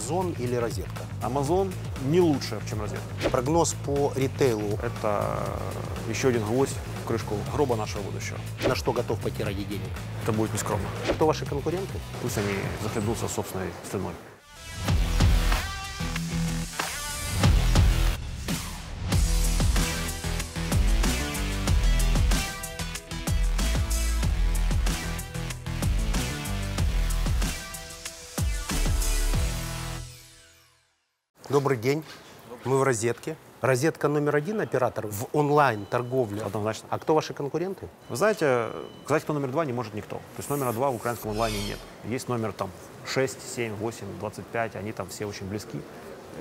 Amazon или розетка? Amazon не лучше, чем розетка. Прогноз по ритейлу. Это еще один гвоздь в крышку гроба нашего будущего. На что готов пойти ради денег? Это будет нескромно. Кто ваши конкуренты? Пусть они захлебнутся собственной слюной. Добрый день. Мы в розетке. Розетка номер один оператор в онлайн-торговле. Однозначно. А кто ваши конкуренты? Вы знаете, сказать, кто номер два, не может никто. То есть номера два в украинском онлайне нет. Есть номер там 6, 7, 8, 25, они там все очень близки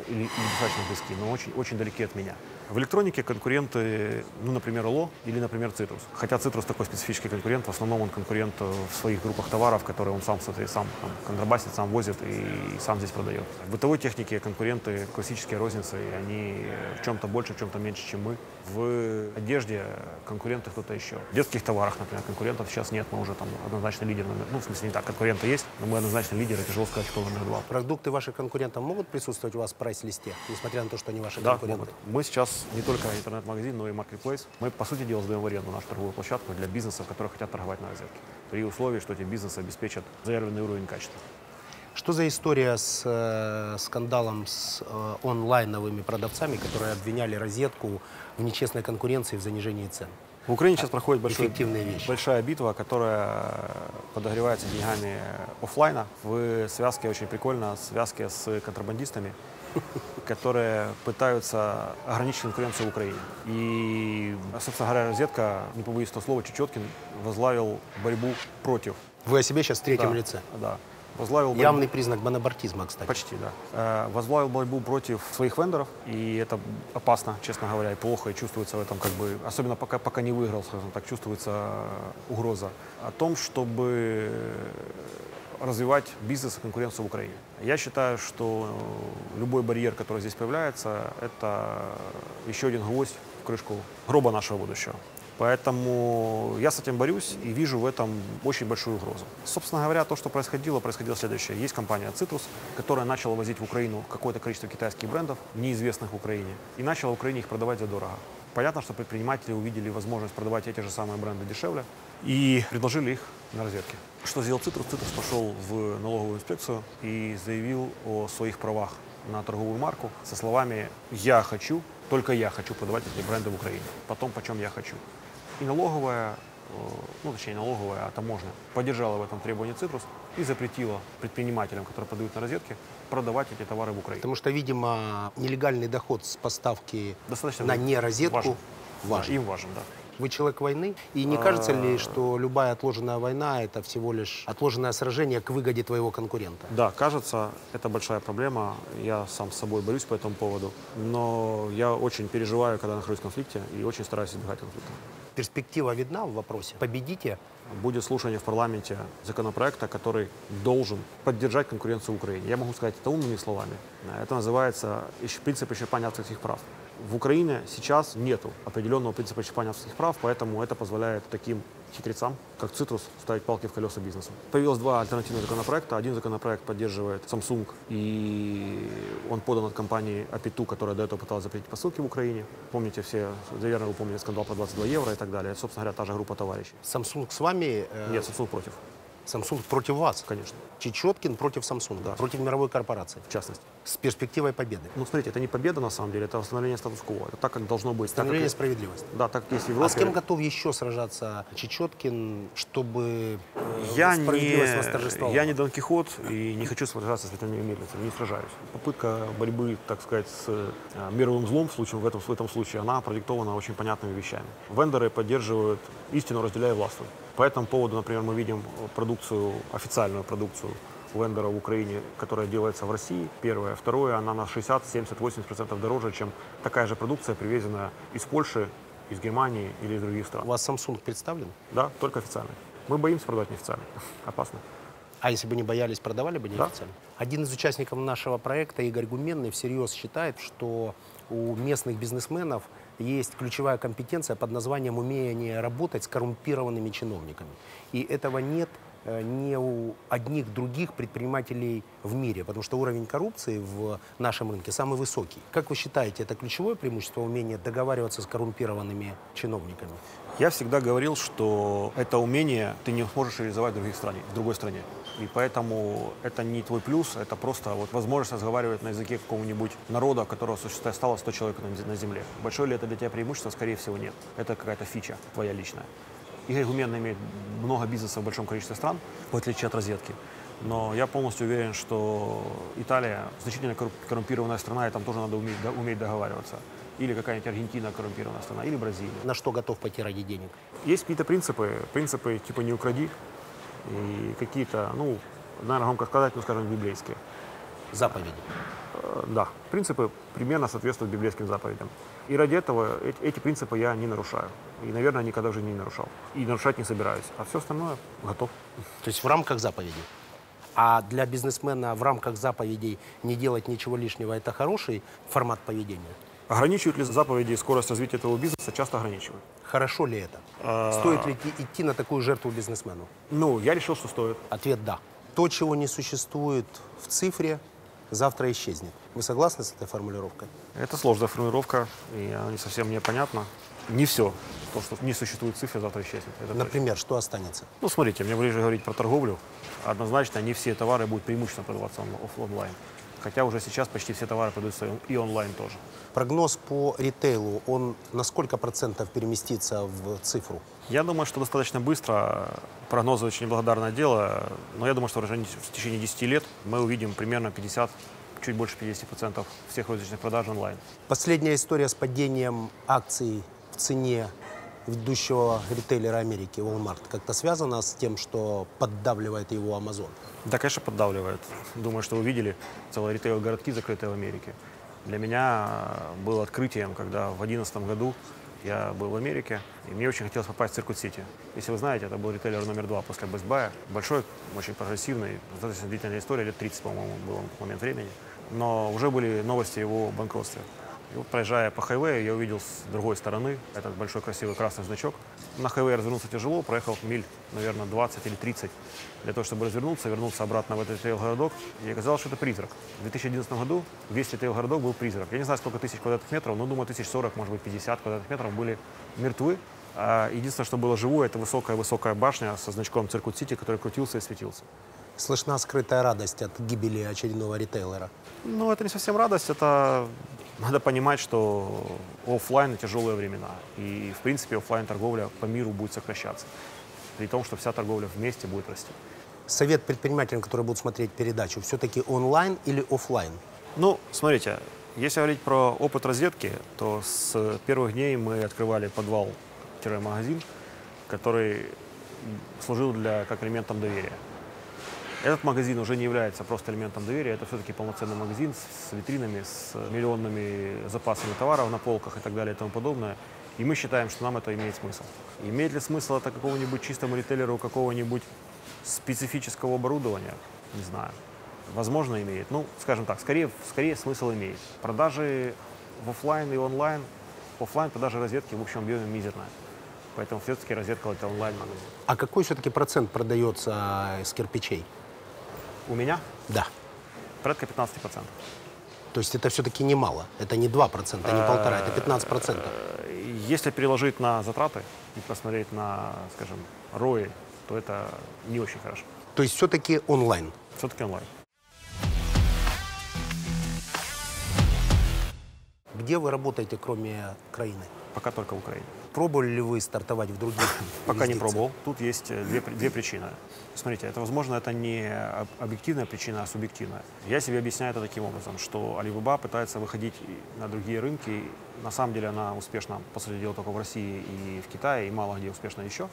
или, достаточно близки, но очень, очень далеки от меня. В электронике конкуренты, ну, например, ЛО или, например, Citrus. Хотя Citrus такой специфический конкурент, в основном он конкурент э, в своих группах товаров, которые он сам, сам там, контрабасит, сам возит и, и сам здесь продает. В бытовой технике конкуренты классические розницы, и они в чем-то больше, в чем-то меньше, чем мы. В одежде конкуренты кто-то еще. В детских товарах, например, конкурентов сейчас нет, мы уже там однозначно лидер номер, ну, в смысле, не так, конкуренты есть, но мы однозначно лидеры, тяжело сказать, кто номер два. Продукты ваших конкурентов могут присутствовать у вас в прайс-листе, несмотря на то, что они ваши Да, конкуренты? могут. Мы сейчас не только интернет-магазин, но и marketplace. Мы, по сути дела, сдаем в аренду нашу торговую площадку для бизнесов, которые хотят торговать на розетке. При условии, что эти бизнесы обеспечат заявленный уровень качества. Что за история с э, скандалом с э, онлайновыми продавцами, которые обвиняли розетку в нечестной конкуренции в занижении цен? В Украине сейчас проходит большой- большая битва, которая подогревается деньгами оффлайна в связке, очень прикольно, связке с контрабандистами, которые пытаются ограничить конкуренцию в Украине. И, собственно говоря, розетка, не побоюсь этого слова, Чечеткин возглавил борьбу против. Вы о себе сейчас в третьем Да, лице. Да. Возглавил борьбу- Явный признак бонапартизма, кстати. Почти, да. Э, Возглавил борьбу против своих вендоров, и это опасно, честно говоря, и плохо, и чувствуется в этом как бы, особенно пока, пока не выиграл, скажем так, чувствуется угроза о том, чтобы развивать бизнес и конкуренцию в Украине. Я считаю, что любой барьер, который здесь появляется, это еще один гвоздь в крышку гроба нашего будущего. Поэтому я с этим борюсь и вижу в этом очень большую угрозу. Собственно говоря, то, что происходило, происходило следующее. Есть компания Citrus, которая начала возить в Украину какое-то количество китайских брендов, неизвестных в Украине, и начала в Украине их продавать задорого. Понятно, что предприниматели увидели возможность продавать эти же самые бренды дешевле и предложили их на розетке. Что сделал Citrus? Citrus пошел в налоговую инспекцию и заявил о своих правах на торговую марку со словами «Я хочу, только я хочу продавать эти бренды в Украине, потом почем я хочу». И налоговая, э, ну точнее не налоговая, а таможня, поддержала в этом требовании Citrus и запретила предпринимателям, которые продают на розетке, продавать эти товары в Украине. Потому что, видимо, нелегальный доход с поставки Достаточно на важен. нерозетку Важен. важен. Да, им важен, да. Вы человек войны, и не кажется ли, А. что любая отложенная война – это всего лишь отложенное сражение к выгоде твоего конкурента? Да, кажется, это большая проблема. Я сам с собой борюсь по этому поводу. Но я очень переживаю, когда нахожусь в конфликте, и очень стараюсь избегать конфликта. Перспектива видна в вопросе? Победите? Будет слушание в парламенте законопроекта, который должен поддержать конкуренцию в Украине. Я могу сказать это умными словами. Это называется принцип исчерпания авторских прав. В Украине сейчас нет определенного принципа исчерпания авторских прав, поэтому это позволяет таким хитрецам, как Citrus, ставить палки в колеса бизнесу. Появилось два альтернативных законопроекта. Один законопроект поддерживает Samsung, и он подан от компании Apitu, которая до этого пыталась запретить посылки в Украине. Помните все, наверное, вы помните скандал про 22 евро и так далее. Это, собственно говоря, та же группа товарищей. Samsung с вами? э, Нет, Samsung против, Samsung против вас? конечно, Чечеткин против Samsung, Да. против мировой корпорации. в частности. С перспективой победы. Ну, смотрите, это не победа на самом деле, это восстановление статус-кво. Это так, как должно быть. Так, как справедливости. Да, так есть в А Европе. с кем готов еще сражаться Чечеткин, чтобы э, я справедливость не, восторжествовала? я не Дон Кихот и не хочу сражаться с ветряными мельницами, не сражаюсь. Попытка борьбы, так сказать, с э, мировым злом в, случае, в, этом, в этом случае, она продиктована очень понятными вещами. Вендоры поддерживают истину, разделяя властвуй. По этому поводу, например, мы видим продукцию, официальную продукцию вендора в Украине, которая делается в России, первое. Второе, она на 60, 70, 80% дороже, чем такая же продукция, привезенная из Польши, из Германии или из других У стран. вас Samsung представлен? Да, только официально. Мы боимся продавать неофициально. Опасно. А если бы не боялись, продавали бы неофициально? Один из участников нашего проекта, Игорь Гуменный, всерьез считает, что у местных бизнесменов есть ключевая компетенция под названием умение работать с коррумпированными чиновниками. И этого нет не у одних других предпринимателей в мире, потому что уровень коррупции в нашем рынке самый высокий. Как вы считаете, это ключевое преимущество умения договариваться с коррумпированными чиновниками? Я всегда говорил, что это умение ты не сможешь реализовать в, других стране, в другой стране. И поэтому это не твой плюс, это просто вот возможность разговаривать на языке какого-нибудь народа, которого существует, стало 100 человек на земле. Большое ли это для тебя преимущество? Скорее всего, нет. Это какая-то фича твоя личная. Игорь Гумен имеет много бизнеса в большом количестве стран, в отличие от розетки. Но я полностью уверен, что Италия значительно коррумпированная страна, и там тоже надо уметь, уметь договариваться или какая-нибудь Аргентина коррумпированная страна, или Бразилия. На что готов пойти ради денег? Есть какие-то принципы, принципы типа «не укради», и какие-то, ну, наверное, громко сказать, ну, скажем, библейские. Заповеди? Э, да, принципы примерно соответствуют библейским заповедям. И ради этого эти принципы я не нарушаю. И, наверное, никогда уже не нарушал. И нарушать не собираюсь. А все остальное готов. То есть в рамках заповедей? А для бизнесмена в рамках заповедей не делать ничего лишнего – это хороший формат поведения? Ограничивают ли заповеди скорость развития этого бизнеса? Часто ограничивают. Хорошо ли это? А... Стоит ли идти на такую жертву бизнесмену? Ну, я решил, что стоит. Ответ – да. То, чего не существует в цифре, завтра исчезнет. Вы согласны с этой формулировкой? Это сложная формулировка, и она не совсем мне понятна. Не все. То, что не существует в цифре, завтра исчезнет. Это Например, точно. что останется? Ну, смотрите, мне ближе говорить про торговлю. Однозначно, не все товары будут преимущественно продаваться онлайн. Хотя уже сейчас почти все товары продаются и онлайн тоже. Прогноз по ритейлу, он на сколько процентов переместится в цифру? Я думаю, что достаточно быстро. Прогнозы очень неблагодарное дело, но я думаю, что в течение 10 лет мы увидим примерно 50 чуть больше 50% всех розничных продаж онлайн. Последняя история с падением акций в цене ведущего ритейлера Америки, Walmart, как-то связано с тем, что поддавливает его Amazon? Да, конечно, поддавливает. Думаю, что вы видели целые ритейл-городки, закрытые в Америке. Для меня было открытием, когда в 2011 году я был в Америке, и мне очень хотелось попасть в Circuit City. Если вы знаете, это был ритейлер номер два после Best Buy. Большой, очень прогрессивный, достаточно длительная история, лет 30, по-моему, был в момент времени. Но уже были новости о его банкротстве. И вот проезжая по хайвею, я увидел с другой стороны этот большой красивый красный значок. На хайвее развернулся тяжело, проехал миль, наверное, 20 или 30 для того, чтобы развернуться, вернуться обратно в этот ритейл-городок. И оказалось, что это призрак. В 2011 году весь ритейл-городок был призрак. Я не знаю, сколько тысяч квадратных метров, но думаю, тысяч сорок, может быть, 50 квадратных метров были мертвы. А единственное, что было живое, это высокая-высокая башня со значком Circuit City, который крутился и светился. Слышна скрытая радость от гибели очередного ритейлера. Ну, это не совсем радость, это надо понимать, что офлайн тяжелые времена. И, в принципе, офлайн торговля по миру будет сокращаться. При том, что вся торговля вместе будет расти. Совет предпринимателям, которые будут смотреть передачу, все-таки онлайн или офлайн? Ну, смотрите, если говорить про опыт розетки, то с первых дней мы открывали подвал-магазин, который служил для, как элементом доверия. Этот магазин уже не является просто элементом доверия, это все-таки полноценный магазин с витринами, с миллионными запасами товаров на полках и так далее и тому подобное. И мы считаем, что нам это имеет смысл. Имеет ли смысл это какому-нибудь чистому ритейлеру какого-нибудь специфического оборудования? Не знаю. Возможно, имеет. Ну, скажем так, скорее, скорее смысл имеет. Продажи в офлайн и онлайн, офлайн продажи розетки в общем объеме мизерная. Поэтому все-таки розетка это онлайн-магазин. А какой все-таки процент продается с кирпичей? У меня? Да. Порядка 15%. То есть это все-таки немало. Это не 2%, не полтора, это 15%. Э, если переложить на затраты и посмотреть на, скажем, рои, то это не очень хорошо. То есть все-таки онлайн? Все-таки онлайн. Где вы работаете, кроме Украины? Пока только в Украине. Пробовали ли вы стартовать в других Пока не пробовал. Тут есть э, две, две причины. Смотрите, это, возможно, это не объективная причина, а субъективная. Я себе объясняю это таким образом, что Alibaba пытается выходить на другие рынки. На самом деле она успешна, по сути дела, только в России и в Китае, и мало где успешна еще.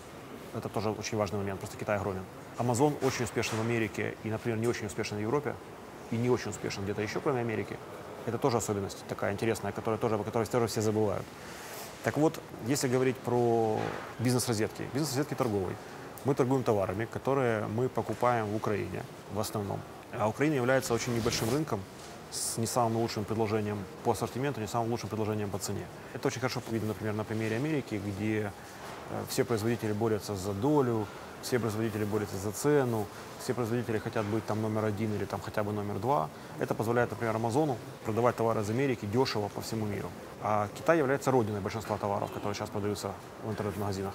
Это тоже очень важный момент, просто Китай огромен. Amazon очень успешен в Америке и, например, не очень успешен в Европе, и не очень успешен где-то еще, кроме Америки. Это тоже особенность такая интересная, которая тоже, о которой тоже все забывают. Так вот, если говорить про бизнес-розетки, бизнес-розетки торговый, мы торгуем товарами, которые мы покупаем в Украине в основном. А Украина является очень небольшим рынком с не самым лучшим предложением по ассортименту, не самым лучшим предложением по цене. Это очень хорошо видно, например, на примере Америки, где э, все производители борются за долю, все производители борются за цену, все производители хотят быть там номер один или там хотя бы номер два. Это позволяет, например, Амазону продавать товары из Америки дешево по всему миру. А Китай является родиной большинства товаров, которые сейчас продаются в интернет-магазинах.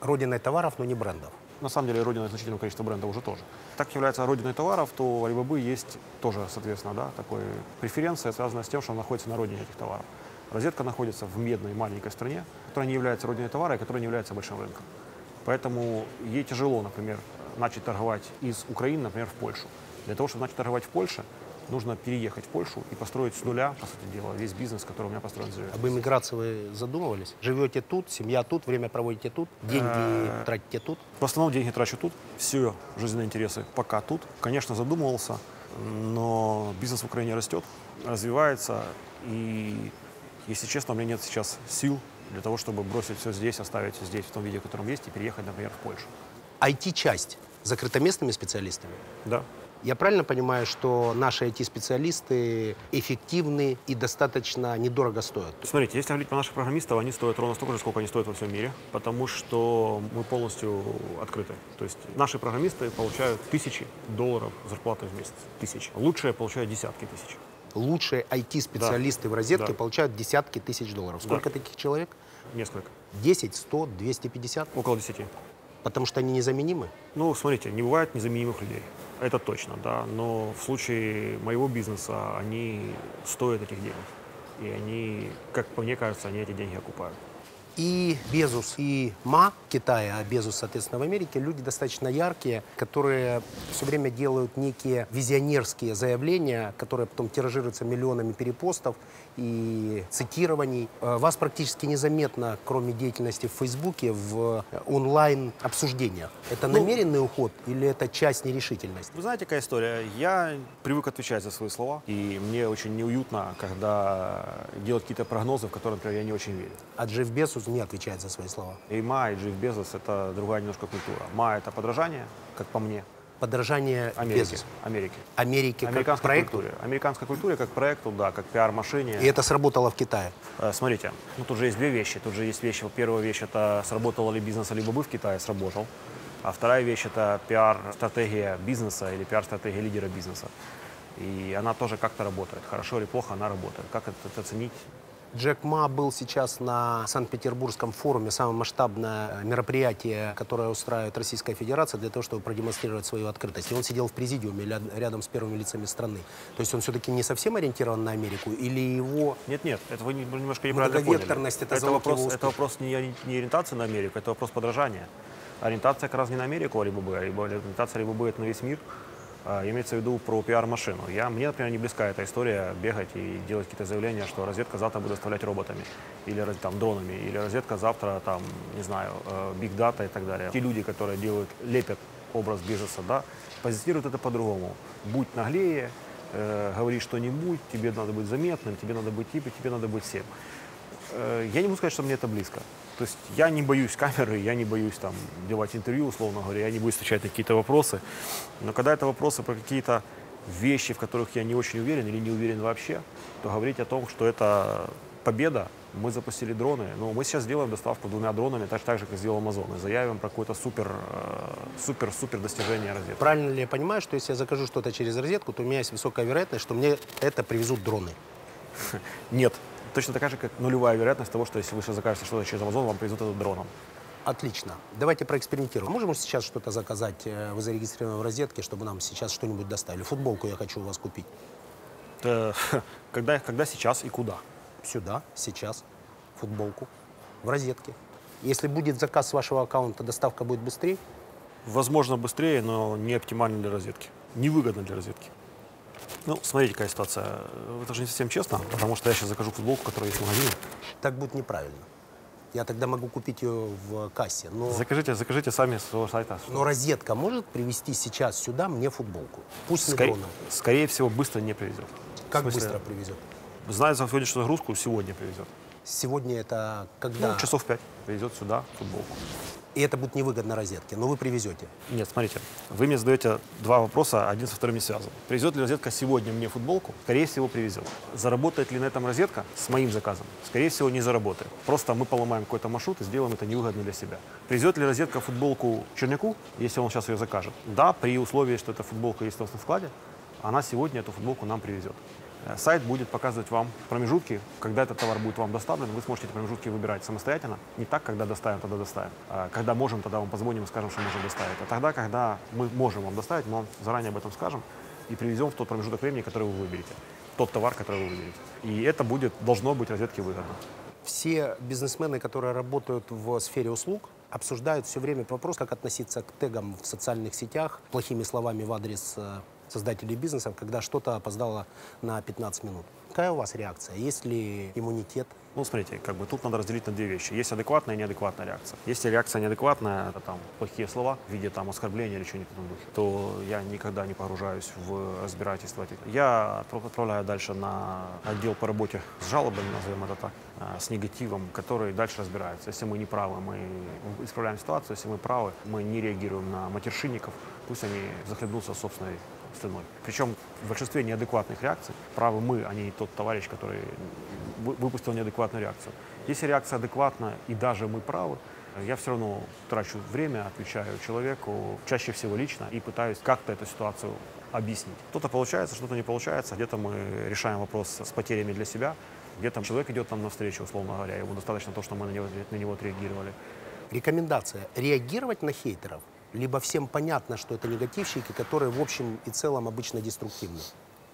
Родиной товаров, но не брендов. На самом деле родиной значительного количества брендов уже тоже. Так является родиной товаров, то у Alibaba есть тоже, соответственно, да, такой преференция, связанная с тем, что он находится на родине этих товаров. Розетка находится в медной маленькой стране, которая не является родиной товара и которая не является большим рынком. Поэтому ей тяжело, например, начать торговать из Украины, например, в Польшу. Для того, чтобы начать торговать в Польше, нужно переехать в Польшу и построить с нуля, по сути дела, весь бизнес, который у меня построен за Об эмиграции вы задумывались? Живете тут, семья тут, время проводите тут, деньги Э, тратите тут? В основном деньги трачу тут, все жизненные интересы пока тут. Конечно, задумывался, но бизнес в Украине растет, развивается, и, если честно, у меня нет сейчас сил для того, чтобы бросить все здесь, оставить здесь в том виде, в котором есть, и переехать, например, в Польшу. IT-часть закрыта местными специалистами? Да. Я правильно понимаю, что наши IT-специалисты эффективны и достаточно недорого стоят? Смотрите, если говорить про наших программистов, они стоят ровно столько же, сколько они стоят во всем мире, потому что мы полностью открыты. То есть наши программисты получают тысячи долларов зарплаты в месяц. Тысячи. Лучшие получают десятки тысяч. Лучшие IT-специалисты в розетке Да. получают десятки тысяч долларов. Сколько таких человек? Несколько. 10, 100, 250? Около десяти. Потому что они незаменимы? Ну, смотрите, не бывает незаменимых людей. Это точно, да. Но в случае моего бизнеса они стоят этих денег. И они, как мне кажется, они эти деньги окупают. И Безус, и Ма в Китае, а Безус, соответственно, в Америке, люди достаточно яркие, которые все время делают некие визионерские заявления, которые потом тиражируются миллионами перепостов и цитирований. Э, Вас практически незаметно, кроме деятельности в Фейсбуке, в онлайн-обсуждениях. Это намеренный уход или это часть нерешительности? Вы знаете, какая история? Я привык отвечать за свои слова, и мне очень неуютно, когда делать какие-то прогнозы, в которые, например, я не очень верю. А Джефф Безус не отвечает за свои слова. И Ма, и Джефф Безос — это другая немножко культура. Ма — это подражание, как по мне, Подражание Америки. Безусу. Америки. Америке как Американской проекту. культуре. Американской культуре как проекту, да, как пиар-машине. И это сработало в Китае. Э, Смотрите, ну тут же есть две вещи. Тут же есть вещи. Первая вещь это сработало ли бизнес либо бы в Китае, сработал. А вторая вещь это пиар-стратегия бизнеса или пиар-стратегия лидера бизнеса. И она тоже как-то работает. Хорошо или плохо, она работает. Как это оценить? Джек Ма был сейчас на Санкт-Петербургском форуме, самое масштабное мероприятие, которое устраивает Российская Федерация для того, чтобы продемонстрировать свою открытость. И он сидел в президиуме рядом с первыми лицами страны. То есть он все-таки не совсем ориентирован на Америку или его... Нет, нет, это вы не- вы немножко неправильно поняли. Это залог вопрос, это вопрос не, не ориентации на Америку, это вопрос подражания. Ориентация как раз не на Америку, либо бы, либо ориентация либо бы это на весь мир. А, имеется в виду про пиар-машину. Я, мне, например, не близка эта история бегать и делать какие-то заявления, что розетка завтра будет доставлять роботами или там, дронами, или розетка завтра, там, не знаю, биг дата и так далее. Те люди, которые делают, лепят образ бизнеса, да, позиционируют это по-другому. Будь наглее, э, говори что-нибудь, тебе надо быть заметным, тебе надо быть типа, тебе надо быть всем. Э, Я не могу сказать, что мне это близко. То есть я не боюсь камеры, я не боюсь там делать интервью, условно говоря, я не боюсь отвечать на какие-то вопросы. Но когда это вопросы про какие-то вещи, в которых я не очень уверен или не уверен вообще, то говорить о том, что это победа, мы запустили дроны, но мы сейчас сделаем доставку двумя дронами, так, так же, как сделал Amazon, и заявим про какое-то супер, э, супер, супер достижение розетки. Правильно ли я понимаю, что если я закажу что-то через розетку, то у меня есть высокая вероятность, что мне это привезут дроны? Нет. Точно такая же, как нулевая вероятность того, что если вы сейчас закажете что-то через Amazon, вам привезут это дроном. Отлично. Давайте проэкспериментируем. Можем сейчас что-то заказать? э, Вы зарегистрированы в розетке, чтобы нам сейчас что-нибудь доставили. Футболку я хочу у вас купить. Это когда, когда сейчас и куда? Сюда, сейчас, футболку, в розетке. Если будет заказ с вашего аккаунта, доставка будет быстрее. Возможно, быстрее, но не оптимально для розетки. Невыгодно для розетки. Ну, смотрите, какая ситуация. Это же не совсем честно, потому что я сейчас закажу футболку, которая есть в магазине. Так будет неправильно. Я тогда могу купить ее в кассе. Но, Закажите, закажите сами с своего сайта. но розетка может привезти сейчас сюда мне футболку. Пусть Скорее, скорее всего, быстро не привезет. Как быстро привезет? Зная за сегодняшнюю нагрузку, сегодня привезет. Сегодня это когда? Ну, часов пять привезет сюда футболку. И это будет невыгодно розетке, но вы привезете. Нет, смотрите, вы мне задаете два вопроса, один со вторым не связан. Привезет ли розетка сегодня мне футболку? Скорее всего, привезет. Заработает ли на этом розетка с моим заказом? Скорее всего, не заработает. Просто мы поломаем какой-то маршрут и сделаем это невыгодно для себя. Привезет ли розетка футболку Черняку, если он сейчас ее закажет? Да, при условии, что эта футболка есть у нас на складе, она сегодня эту футболку нам привезет. Э, Сайт будет показывать вам промежутки, когда этот товар будет вам доставлен. Вы сможете эти промежутки выбирать самостоятельно. Не так, когда доставим, тогда доставим. А когда можем, тогда вам позвоним и скажем, что можем доставить. А тогда, когда мы можем вам доставить, мы вам заранее об этом скажем и привезем в тот промежуток времени, который вы выберете. Тот товар, который вы выберете. И это будет, должно быть розетке выгодно. Все бизнесмены, которые работают в сфере услуг, обсуждают все время вопрос, как относиться к тегам в социальных сетях, плохими словами в адрес э, создателей бизнеса, когда что-то опоздало на 15 минут. Какая у вас реакция? Есть ли иммунитет? Ну, смотрите, как бы тут надо разделить на две вещи. Есть адекватная и неадекватная реакция. Если реакция неадекватная, это там плохие слова в виде там оскорбления или чего-нибудь в этом духе, то я никогда не погружаюсь в разбирательство. Я отправляю дальше на отдел по работе с жалобами, назовем это так, а, с негативом, который дальше разбирается. Если мы не правы, мы исправляем ситуацию. Если мы правы, мы не реагируем на матершинников. Пусть они захлебнутся собственной слюной. Причем в большинстве неадекватных реакций правы мы, а не тот товарищ, который вы- выпустил неадекватную реакцию. Если реакция адекватна и даже мы правы, я все равно трачу время, отвечаю человеку, чаще всего лично, и пытаюсь как-то эту ситуацию объяснить. Что-то получается, что-то не получается. Где-то мы решаем вопрос с потерями для себя, где-то человек идет нам навстречу, условно говоря, ему достаточно то, что мы на него, на него отреагировали. Рекомендация – реагировать на хейтеров, либо всем понятно, что это негативщики, которые в общем и целом обычно деструктивны.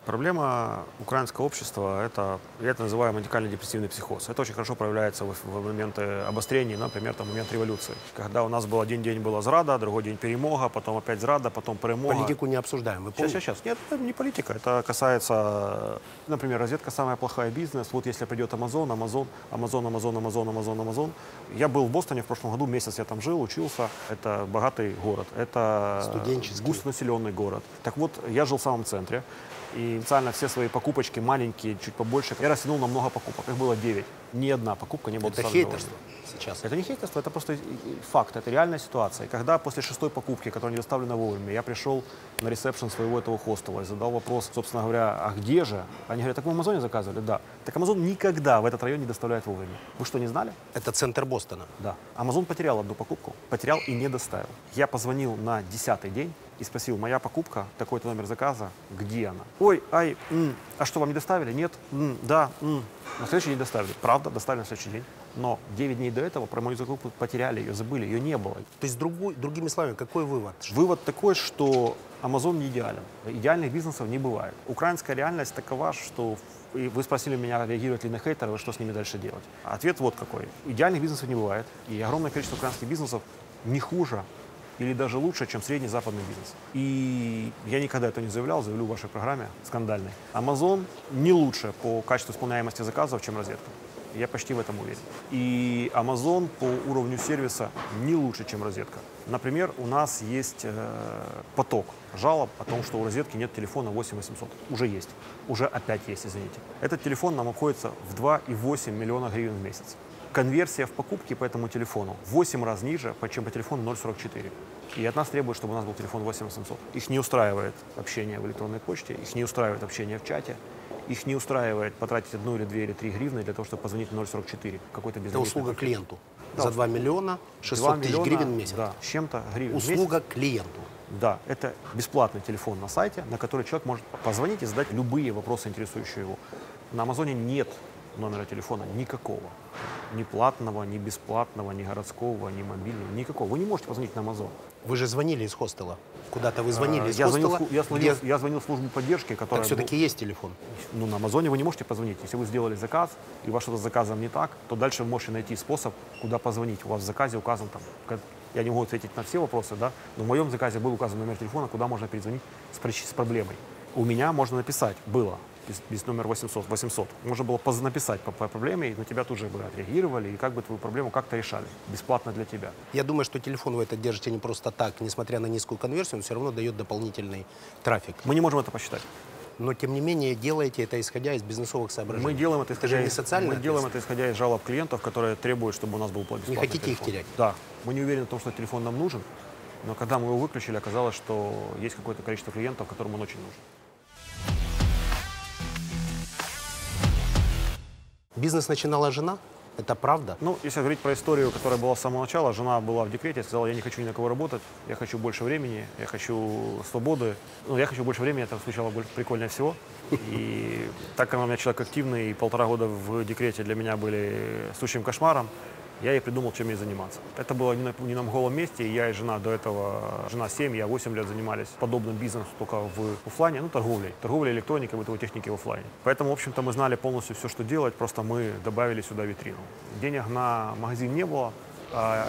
Проблема украинского общества – это, я это называю маникально-депрессивный психоз. Это очень хорошо проявляется в, в моменты обострения, например, там, момент революции. Когда у нас был один день была зрада, другой день перемога, потом опять зрада, потом перемога. Политику не обсуждаем. Вы помните? сейчас, сейчас. Нет, это не политика. Это касается, например, розетка самая плохая бизнес. Вот если придет Amazon, Amazon, Amazon, Amazon, Amazon, Amazon, Amazon. Я был в Бостоне в прошлом году, месяц я там жил, учился. Это богатый город. Это густонаселенный город. Так вот, я жил в самом центре. И специально все свои покупочки, маленькие, чуть побольше, я растянул на много покупок. Их было 9. Ни одна покупка не была Это хейтерство сейчас. это не хейтерство, это просто факт, это реальная ситуация. И когда после шестой покупки, которая не доставлена вовремя, я пришел на ресепшн своего этого хостела и задал вопрос, собственно говоря, а где же? Они говорят, так мы в Амазоне заказывали, да. Так Амазон никогда в этот район не доставляет вовремя. Вы что, не знали? Это центр Бостона. Да. Амазон потерял одну покупку, потерял и не доставил. Я позвонил на десятый день и спросил, моя покупка, такой-то номер заказа, где она? Ой, ай, м, а что, вам не доставили? Нет? М, да, м. На следующий день доставили. Правда, доставили на следующий день. Но 9 дней до этого про мою закупку потеряли ее, забыли, ее не было. То есть, другой- другими словами, какой вывод? Вывод такой, что Amazon не идеален. Идеальных бизнесов не бывает. Украинская реальность такова, что и вы спросили меня, реагировать ли на хейтеров, и что с ними дальше делать. Ответ вот какой. Идеальных бизнесов не бывает. И огромное количество украинских бизнесов не хуже или даже лучше, чем средний западный бизнес. И я никогда это не заявлял, заявлю в вашей программе скандальной. Amazon не лучше по качеству исполняемости заказов, чем розетка. Я почти в этом уверен. И Amazon по уровню сервиса не лучше, чем розетка. Например, у нас есть э, поток жалоб о том, что у розетки нет телефона 8800. Уже есть. Уже опять есть, извините. Этот телефон нам обходится в 2,8 миллиона гривен в месяц. Конверсия в покупке по этому телефону в 8 раз ниже, чем по телефону 044. И от нас требуют, чтобы у нас был телефон 8800. Их не устраивает общение в электронной почте, их не устраивает общение в чате, их не устраивает потратить одну или две или три гривны для того, чтобы позвонить на 044. Какой-то Это услуга пакет. клиенту. Да, За 2 миллиона 2 600 тысяч миллиона, гривен в месяц. Да, с чем-то гривен в месяц. Услуга клиенту. Да, это бесплатный телефон на сайте, на который человек может позвонить и задать любые вопросы, интересующие его. На Амазоне нет номера телефона никакого. Ни платного, ни бесплатного, ни городского, ни мобильного, никакого. Вы не можете позвонить на Амазон. Вы же звонили из хостела. Куда-то вы звонили А, из я, звонил, хостела. слу- я, звонил, где- я звонил в службу поддержки, которая... Так все-таки есть телефон. Ну, на Амазоне вы не можете позвонить. Если вы сделали заказ, и у вас что-то с заказом не так, то дальше вы можете найти способ, куда позвонить. У вас в заказе указан там... Я не могу ответить на все вопросы, да, но в моем заказе был указан номер телефона, куда можно перезвонить с, с проблемой. У меня можно написать, было, без, без номера 800, 800. Можно было написать по, по проблеме, и на тебя тут же бы отреагировали, и как бы твою проблему как-то решали. Бесплатно для тебя. Я думаю, что телефон вы это держите не просто так, несмотря на низкую конверсию, он все равно дает дополнительный трафик. Мы не можем это посчитать. Но, тем не менее, делаете это исходя из бизнесовых соображений. Мы делаем это, это исходя не из- социальная мы делаем это исходя из жалоб клиентов, которые требуют, чтобы у нас был бесплатный хотите их телефон. терять? Да. Мы не уверены в том, что телефон нам нужен, но когда мы его выключили, оказалось, что есть какое-то количество клиентов, которым он очень нужен. Бизнес начинала жена? Это правда? Ну, если говорить про историю, которая была с самого начала, жена была в декрете, сказала, я не хочу ни на кого работать, я хочу больше времени, я хочу свободы. Ну, я хочу больше времени, это звучало боль- прикольнее всего. И так как она у меня человек активный, и полтора года в декрете для меня были сущим кошмаром, я ей придумал, чем ей заниматься. Это было не на, не на голом месте, я и жена до этого, жена 7, я 8 лет занимались подобным бизнесом, только в офлайне, ну, торговлей. Торговлей электроникой, бытовой техникой в офлайне. Поэтому, в общем-то, мы знали полностью все, что делать, просто мы добавили сюда витрину. Денег на магазин не было, а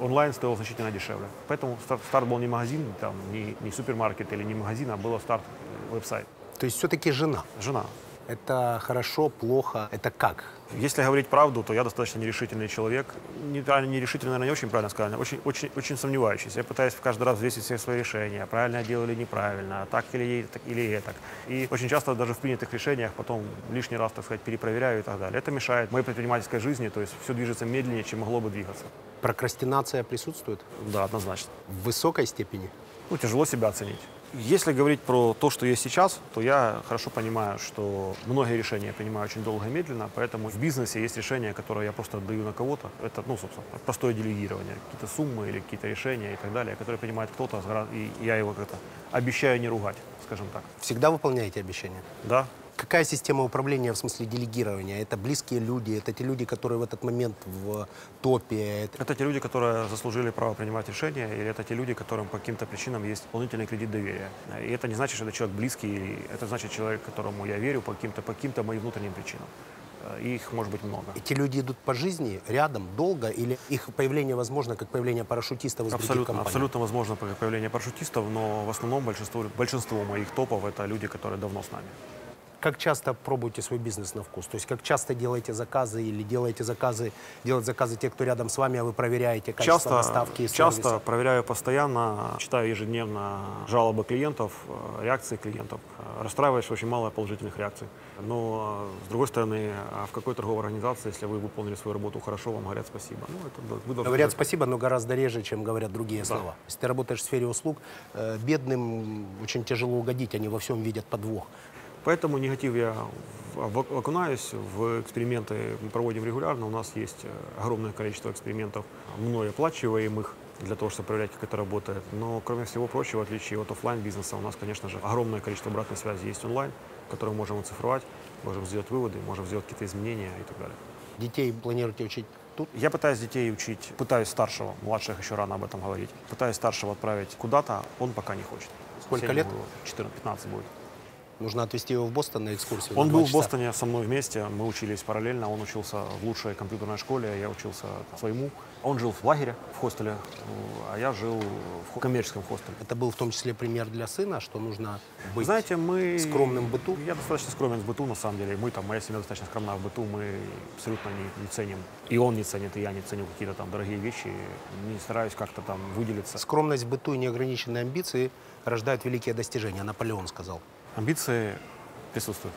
онлайн стоил значительно дешевле. Поэтому старт, старт был не магазин, там, не, не супермаркет или не магазин, а был старт веб-сайт. То есть все-таки жена. Жена. Это хорошо, плохо, это как? Если говорить правду, то я достаточно нерешительный человек. Неправильно, нерешительный, наверное, не очень правильно сказано. Очень, очень, очень сомневающийся. Я пытаюсь каждый раз взвесить все свои решения. Правильно я делаю или неправильно, так или, так или так. И очень часто даже в принятых решениях потом лишний раз, так сказать, перепроверяю и так далее. Это мешает моей предпринимательской жизни, то есть все движется медленнее, чем могло бы двигаться. Прокрастинация присутствует Да, однозначно. в высокой степени? Ну, тяжело себя оценить. Если говорить про то, что есть сейчас, то я хорошо понимаю, что многие решения я принимаю очень долго и медленно, поэтому в бизнесе есть решения, которые я просто отдаю на кого-то. Это, ну, собственно, простое делегирование. Какие-то суммы или какие-то решения и так далее, которые принимает кто-то, и я его как-то обещаю не ругать, скажем так. Всегда выполняете обещания? Да, Какая система управления в смысле делегирования? Это близкие люди, это те люди, которые в этот момент в топе. Это- Это те люди, которые заслужили право принимать решения, или это те люди, которым по каким-то причинам есть дополнительный кредит доверия. И это не значит, что это человек близкий, это значит человек, которому я верю по каким-то по каким-то моим внутренним причинам. Э, и Их может быть много. Эти люди идут по жизни рядом, долго, или их появление возможно как появление парашютистов из Абсолютно, компаний? абсолютно возможно появление парашютистов, но в основном большинство, большинство моих топов это люди, которые давно с нами. Как часто пробуете свой бизнес на вкус? То есть как часто делаете заказы или делаете заказы, делают заказы те, кто рядом с вами, а вы проверяете качество Часто, доставки и часто сервиса? проверяю постоянно, читаю ежедневно жалобы клиентов, э, реакции клиентов. Э, Расстраиваюсь, что очень мало положительных реакций. Но, э, с другой стороны, а в какой торговой организации, если вы выполнили свою работу хорошо, вам говорят спасибо. Ну, это да, вы должны Говорят спасибо, но гораздо реже, чем говорят другие слова. Если ты работаешь в сфере услуг, бедным очень тяжело угодить, они во всем видят подвох. Поэтому негатив я окунаюсь в эксперименты, мы проводим регулярно. У нас есть э, огромное количество экспериментов, мной оплачиваемых для того, чтобы проверять, как это работает. Но, кроме всего прочего, в отличие от офлайн бизнеса у нас, конечно же, огромное количество обратной связи есть онлайн, которую мы можем оцифровать, можем сделать выводы, можем сделать какие-то изменения и так далее. Детей планируете учить тут? Я пытаюсь детей учить, пытаюсь старшего, младших еще рано об этом говорить, пытаюсь старшего отправить куда-то, он пока не хочет. Сколько лет? его 14-15 будет. Нужно отвезти его в Бостон на экскурсию. Он на был в часа. Бостоне со мной вместе, мы учились параллельно, он учился в лучшей компьютерной школе, я учился своему. Он жил в лагере, в хостеле, а я жил в коммерческом хостеле. Это был в том числе пример для сына, что нужно быть Знаете, мы... скромным в быту? Я достаточно скромен в быту, на самом деле. Мы там, моя семья достаточно скромна в быту, мы абсолютно не, не ценим. И он не ценит, и я не ценю какие-то там дорогие вещи. Не стараюсь как-то там выделиться. Скромность в быту и неограниченные амбиции рождают великие достижения, Наполеон сказал. Амбиции присутствуют.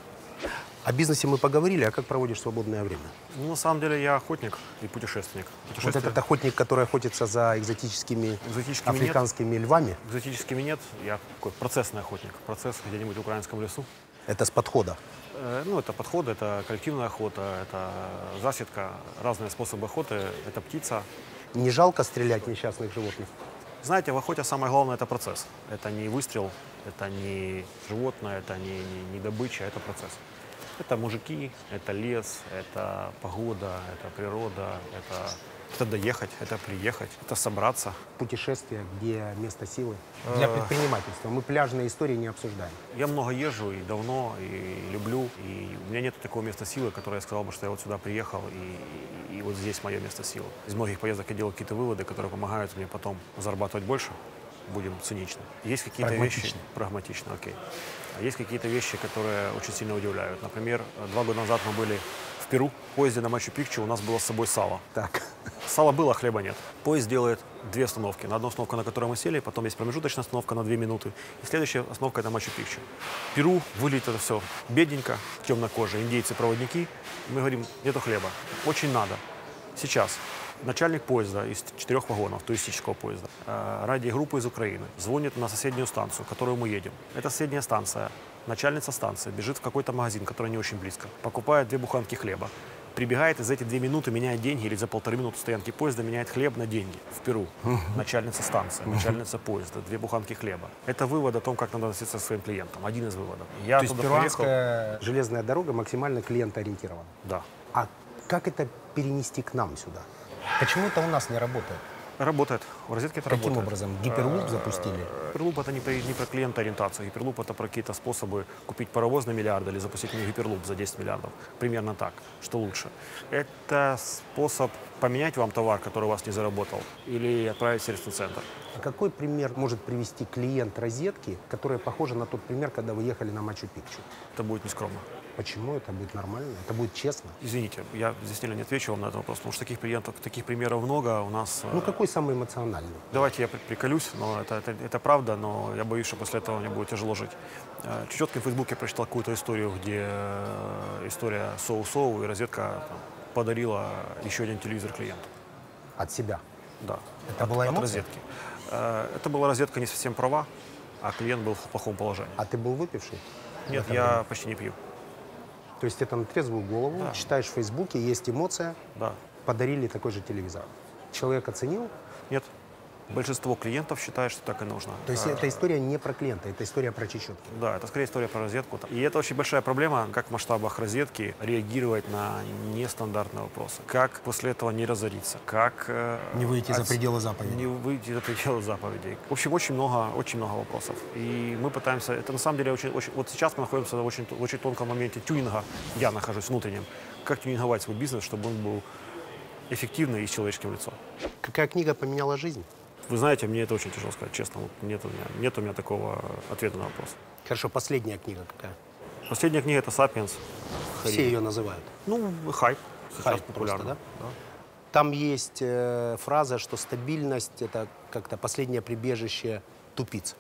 О бизнесе мы поговорили, а как проводишь свободное время? Ну, на самом деле, я охотник и путешественник. Вот Путешествия- этот охотник, который охотится за экзотическими Экзотическими нет. африканскими львами, Экзотическими нет, я такой процессный охотник. Процесс где-нибудь в украинском лесу. это с подхода. Э, Ну, это подходы, это коллективная охота, это засидка, разные способы охоты, это птица. Не жалко стрелять несчастных животных? Знаете, в охоте самое главное это процесс. Это не выстрел, это не животное, это не, не, не добыча, это процесс. Это мужики, это лес, это погода, это природа, это, это доехать, это приехать, это собраться. Путешествия, где место силы? Для предпринимательства. Мы пляжные истории не обсуждаем. Я много езжу и давно, и люблю, и у меня нет такого места силы, которое я сказал бы, что я вот сюда приехал, и, и вот здесь мое место силы. Из многих поездок я делал какие-то выводы, которые помогают мне потом зарабатывать больше, будем цинично. Есть какие-то вещи... Прагматично. Окей. А есть какие-то вещи, которые очень сильно удивляют. Например, два года назад мы были Перу, в поезде на Мачу-Пикчу, у нас было с собой сало. Так. Сала было, хлеба нет. Поезд делает две остановки. На одну остановку, на которой мы сели, потом есть промежуточная остановка на две минуты. И следующая остановка – это Мачу-Пикчу. Перу выглядит это все бедненько, темнокожие, индейцы-проводники. Мы говорим, нету хлеба. Очень надо. Сейчас начальник поезда из четырех вагонов, туристического поезда, э, радиогруппа из Украины, звонит на соседнюю станцию, в которую мы едем. Это соседняя станция. Начальница станции бежит в какой-то магазин, который не очень близко, покупает две буханки хлеба, прибегает и за эти две минуты меняет деньги, или за полторы минуты стоянки поезда меняет хлеб на деньги в Перу. Начальница станции, начальница поезда, две буханки хлеба. Это вывод о том, как надо относиться к своим клиентам. Один из выводов. Я То есть туда приехал. перуанская железная дорога максимально клиентоориентирована. Да. А как это перенести к нам сюда? Почему это у нас не работает? Работает. В розетке это Каким работает. образом? Гиперлуп запустили? Гиперлуп это не про, не про клиентоориентацию. Гиперлуп это про какие-то способы купить паровоз на миллиард или запустить мне гиперлуп за 10 миллиардов. Примерно так. Что лучше? Это способ поменять вам товар, который у вас не заработал, или отправить в сервисный центр. А какой пример может привести клиент розетки, которая похожа на тот пример, когда вы ехали на Мачу-Пикчу? Это будет нескромно. Почему это будет нормально? Это будет честно? Извините, я здесь не отвечу вам на этот вопрос, потому что таких клиентов, таких примеров много. У нас Ну э, какой самый эмоциональный? Давайте я при- приколюсь, но это, это, это правда, но я боюсь, что после этого мне будет тяжело жить. Э, Чечеткин в Фейсбуке прочитал какую-то историю, где э, история соу-соу, и розетка там, подарила еще один телевизор клиенту. От себя. Да. Это от, была от эмоция? розетки. Э, Это была розетка не совсем права, а клиент был в плохом положении. А ты был выпивший? Нет, я почти не пью. То есть это на трезвую голову, Да. читаешь в Фейсбуке, есть эмоция, Да. подарили такой же телевизор. Человек оценил, Нет. Большинство клиентов считает, что так и нужно. то есть Э, эта история не про клиента, это история про Чечетки. Да, это скорее история про розетку. И это очень большая проблема, как в масштабах розетки реагировать на нестандартные вопросы. Как после этого не разориться, как... э, Не выйти за отс- пределы заповедей. Не выйти за пределы заповедей. В общем, очень много, очень много вопросов. И мы пытаемся... Это на самом деле очень... очень вот сейчас мы находимся в очень, очень тонком моменте тюнинга. Я нахожусь внутреннем. Как тюнинговать свой бизнес, чтобы он был эффективный и с человеческим лицом. Какая книга поменяла жизнь? Вы знаете, мне это очень тяжело сказать, честно. Вот нет, у меня, нет у меня такого ответа на вопрос. Хорошо, последняя книга какая? Последняя книга это «Сапиенс». Все ее называют. Ну, хайп. Хайп популярно. просто, Там есть э, фраза, что стабильность – это как-то последнее прибежище тупиц.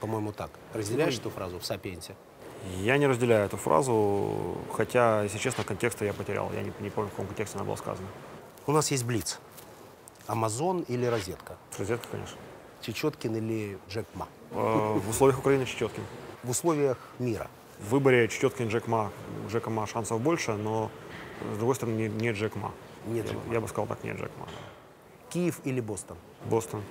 По-моему, так. Разделяешь эту фразу в «Сапиенсе»? Я не разделяю эту фразу, хотя, если честно, контекста я потерял. Я не, не помню, в каком контексте она была сказана. У нас есть Блиц. Амазон или Розетка? Розетка, конечно. Чечеткин или Джек Ма? Э, В условиях Украины Чечеткин. В условиях мира. В выборе Чечеткин Джек Ма. Джека Ма шансов больше, но, с другой стороны, не, не Джек Ма. Не я, Джек Ма. я бы сказал так, не Джек Ма. Киев или Бостон? Бостон.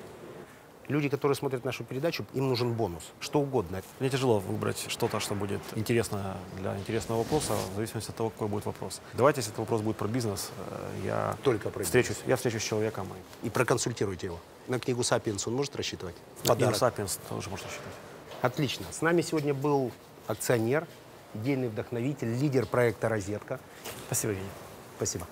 Люди, которые смотрят нашу передачу, им нужен бонус. Что угодно. Мне тяжело выбрать что-то, что будет интересно для интересного вопроса, в зависимости от того, какой будет вопрос. Давайте, если этот вопрос будет про бизнес, э, я Только про встречусь, я встречусь с человеком и проконсультируйте его. На книгу «Сапиенс» он может рассчитывать? на книгу Подарок. «Сапиенс» тоже можно считать. Отлично. С нами сегодня был акционер, идейный вдохновитель, лидер проекта «Розетка». Спасибо, Евгений. Спасибо.